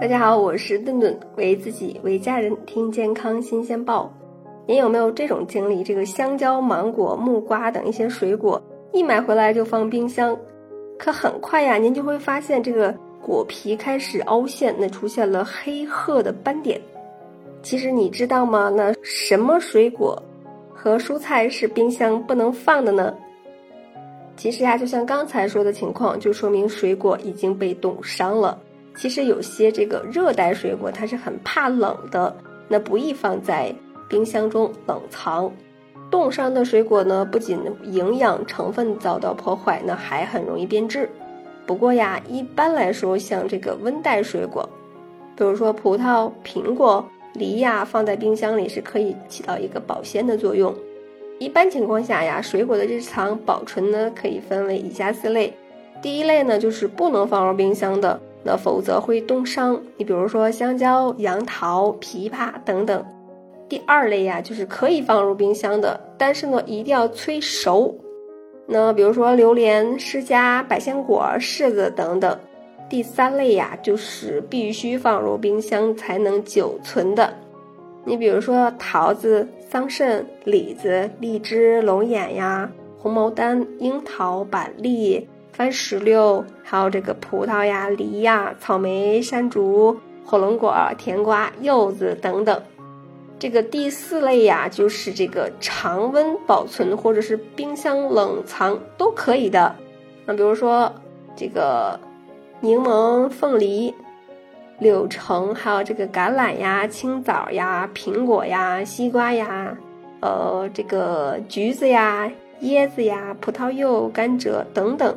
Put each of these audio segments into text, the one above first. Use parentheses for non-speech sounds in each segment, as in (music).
大家好，我是顿顿，为自己为家人听健康新鲜报。您有没有这种经历？这个香蕉、芒果、木瓜等一些水果，一买回来就放冰箱，可很快呀，您就会发现这个果皮开始凹陷，那出现了黑褐的斑点。其实你知道吗？那什么水果和蔬菜是冰箱不能放的呢？其实呀，就像刚才说的情况，就说明水果已经被冻伤了。其实有些这个热带水果它是很怕冷的，那不宜放在冰箱中冷藏。冻伤的水果呢，不仅营养成分遭到破坏，那还很容易变质。不过呀，一般来说，像这个温带水果，比如说葡萄、苹果、梨呀，放在冰箱里是可以起到一个保鲜的作用。一般情况下呀，水果的日常保存呢，可以分为以下四类。第一类呢，就是不能放入冰箱的。那否则会冻伤。你比如说香蕉、杨桃、枇杷等等。第二类呀，就是可以放入冰箱的，但是呢，一定要催熟。那比如说榴莲、释迦、百香果、柿子等等。第三类呀，就是必须放入冰箱才能久存的。你比如说桃子、桑葚、李子、荔枝、龙眼呀、红毛丹、樱桃、板栗。番石榴，还有这个葡萄呀、梨呀、草莓、山竹、火龙果、甜瓜、柚子等等。这个第四类呀，就是这个常温保存或者是冰箱冷藏都可以的。那比如说这个柠檬、凤梨、柳橙，还有这个橄榄呀、青枣呀、苹果呀、西瓜呀，呃，这个橘子呀、椰子呀、葡萄柚、甘蔗等等。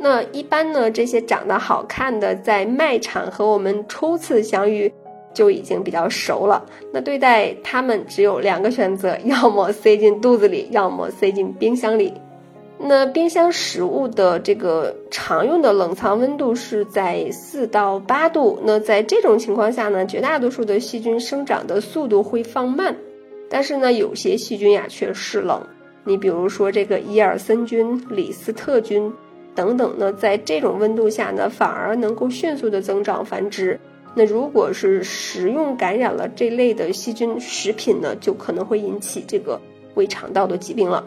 那一般呢，这些长得好看的，在卖场和我们初次相遇就已经比较熟了。那对待它们只有两个选择：要么 (laughs) 塞进肚子里，要么 (laughs) 塞进冰箱里。那冰箱食物的这个常用的冷藏温度是在四到八度。那在这种情况下呢，绝大多数的细菌生长的速度会放慢，但是呢，有些细菌呀却是冷。你比如说这个伊尔森菌、李斯特菌。等等呢，在这种温度下呢，反而能够迅速的增长繁殖。那如果是食用感染了这类的细菌食品呢，就可能会引起这个胃肠道的疾病了。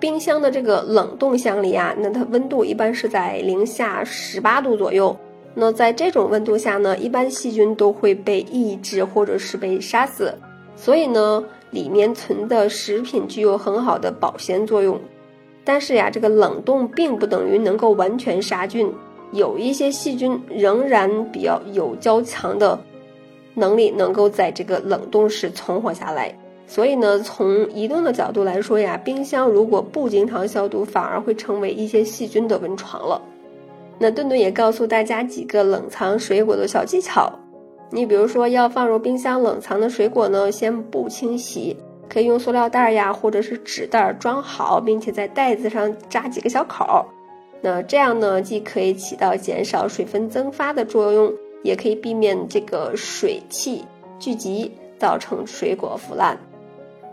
冰箱的这个冷冻箱里啊，那它温度一般是在零下十八度左右。那在这种温度下呢，一般细菌都会被抑制或者是被杀死。所以呢，里面存的食品具有很好的保鲜作用。但是呀，这个冷冻并不等于能够完全杀菌，有一些细菌仍然比较有较强的能力，能够在这个冷冻室存活下来。所以呢，从移动的角度来说呀，冰箱如果不经常消毒，反而会成为一些细菌的温床了。那顿顿也告诉大家几个冷藏水果的小技巧，你比如说要放入冰箱冷藏的水果呢，先不清洗。可以用塑料袋呀，或者是纸袋装好，并且在袋子上扎几个小口。那这样呢，既可以起到减少水分蒸发的作用，也可以避免这个水汽聚集造成水果腐烂。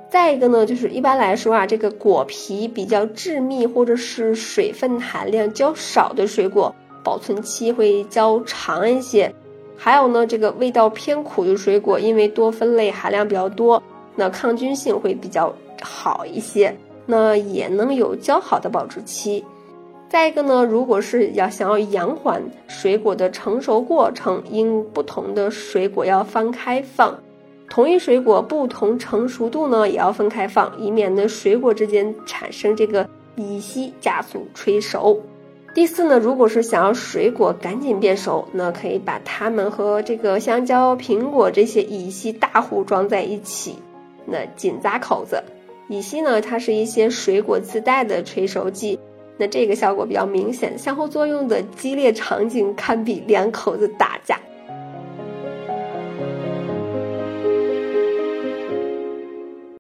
再一个呢，就是一般来说啊，这个果皮比较致密或者是水分含量较少的水果，保存期会较长一些。还有呢，这个味道偏苦的水果，因为多酚类含量比较多。那抗菌性会比较好一些，那也能有较好的保质期。再一个呢，如果是要想要延缓水果的成熟过程，因不同的水果要分开放，同一水果不同成熟度呢也要分开放，以免呢水果之间产生这个乙烯加速催熟。第四呢，如果是想要水果赶紧变熟，那可以把它们和这个香蕉、苹果这些乙烯大户装在一起。那紧扎口子，乙烯呢？它是一些水果自带的催熟剂，那这个效果比较明显，相互作用的激烈场景堪比两口子打架。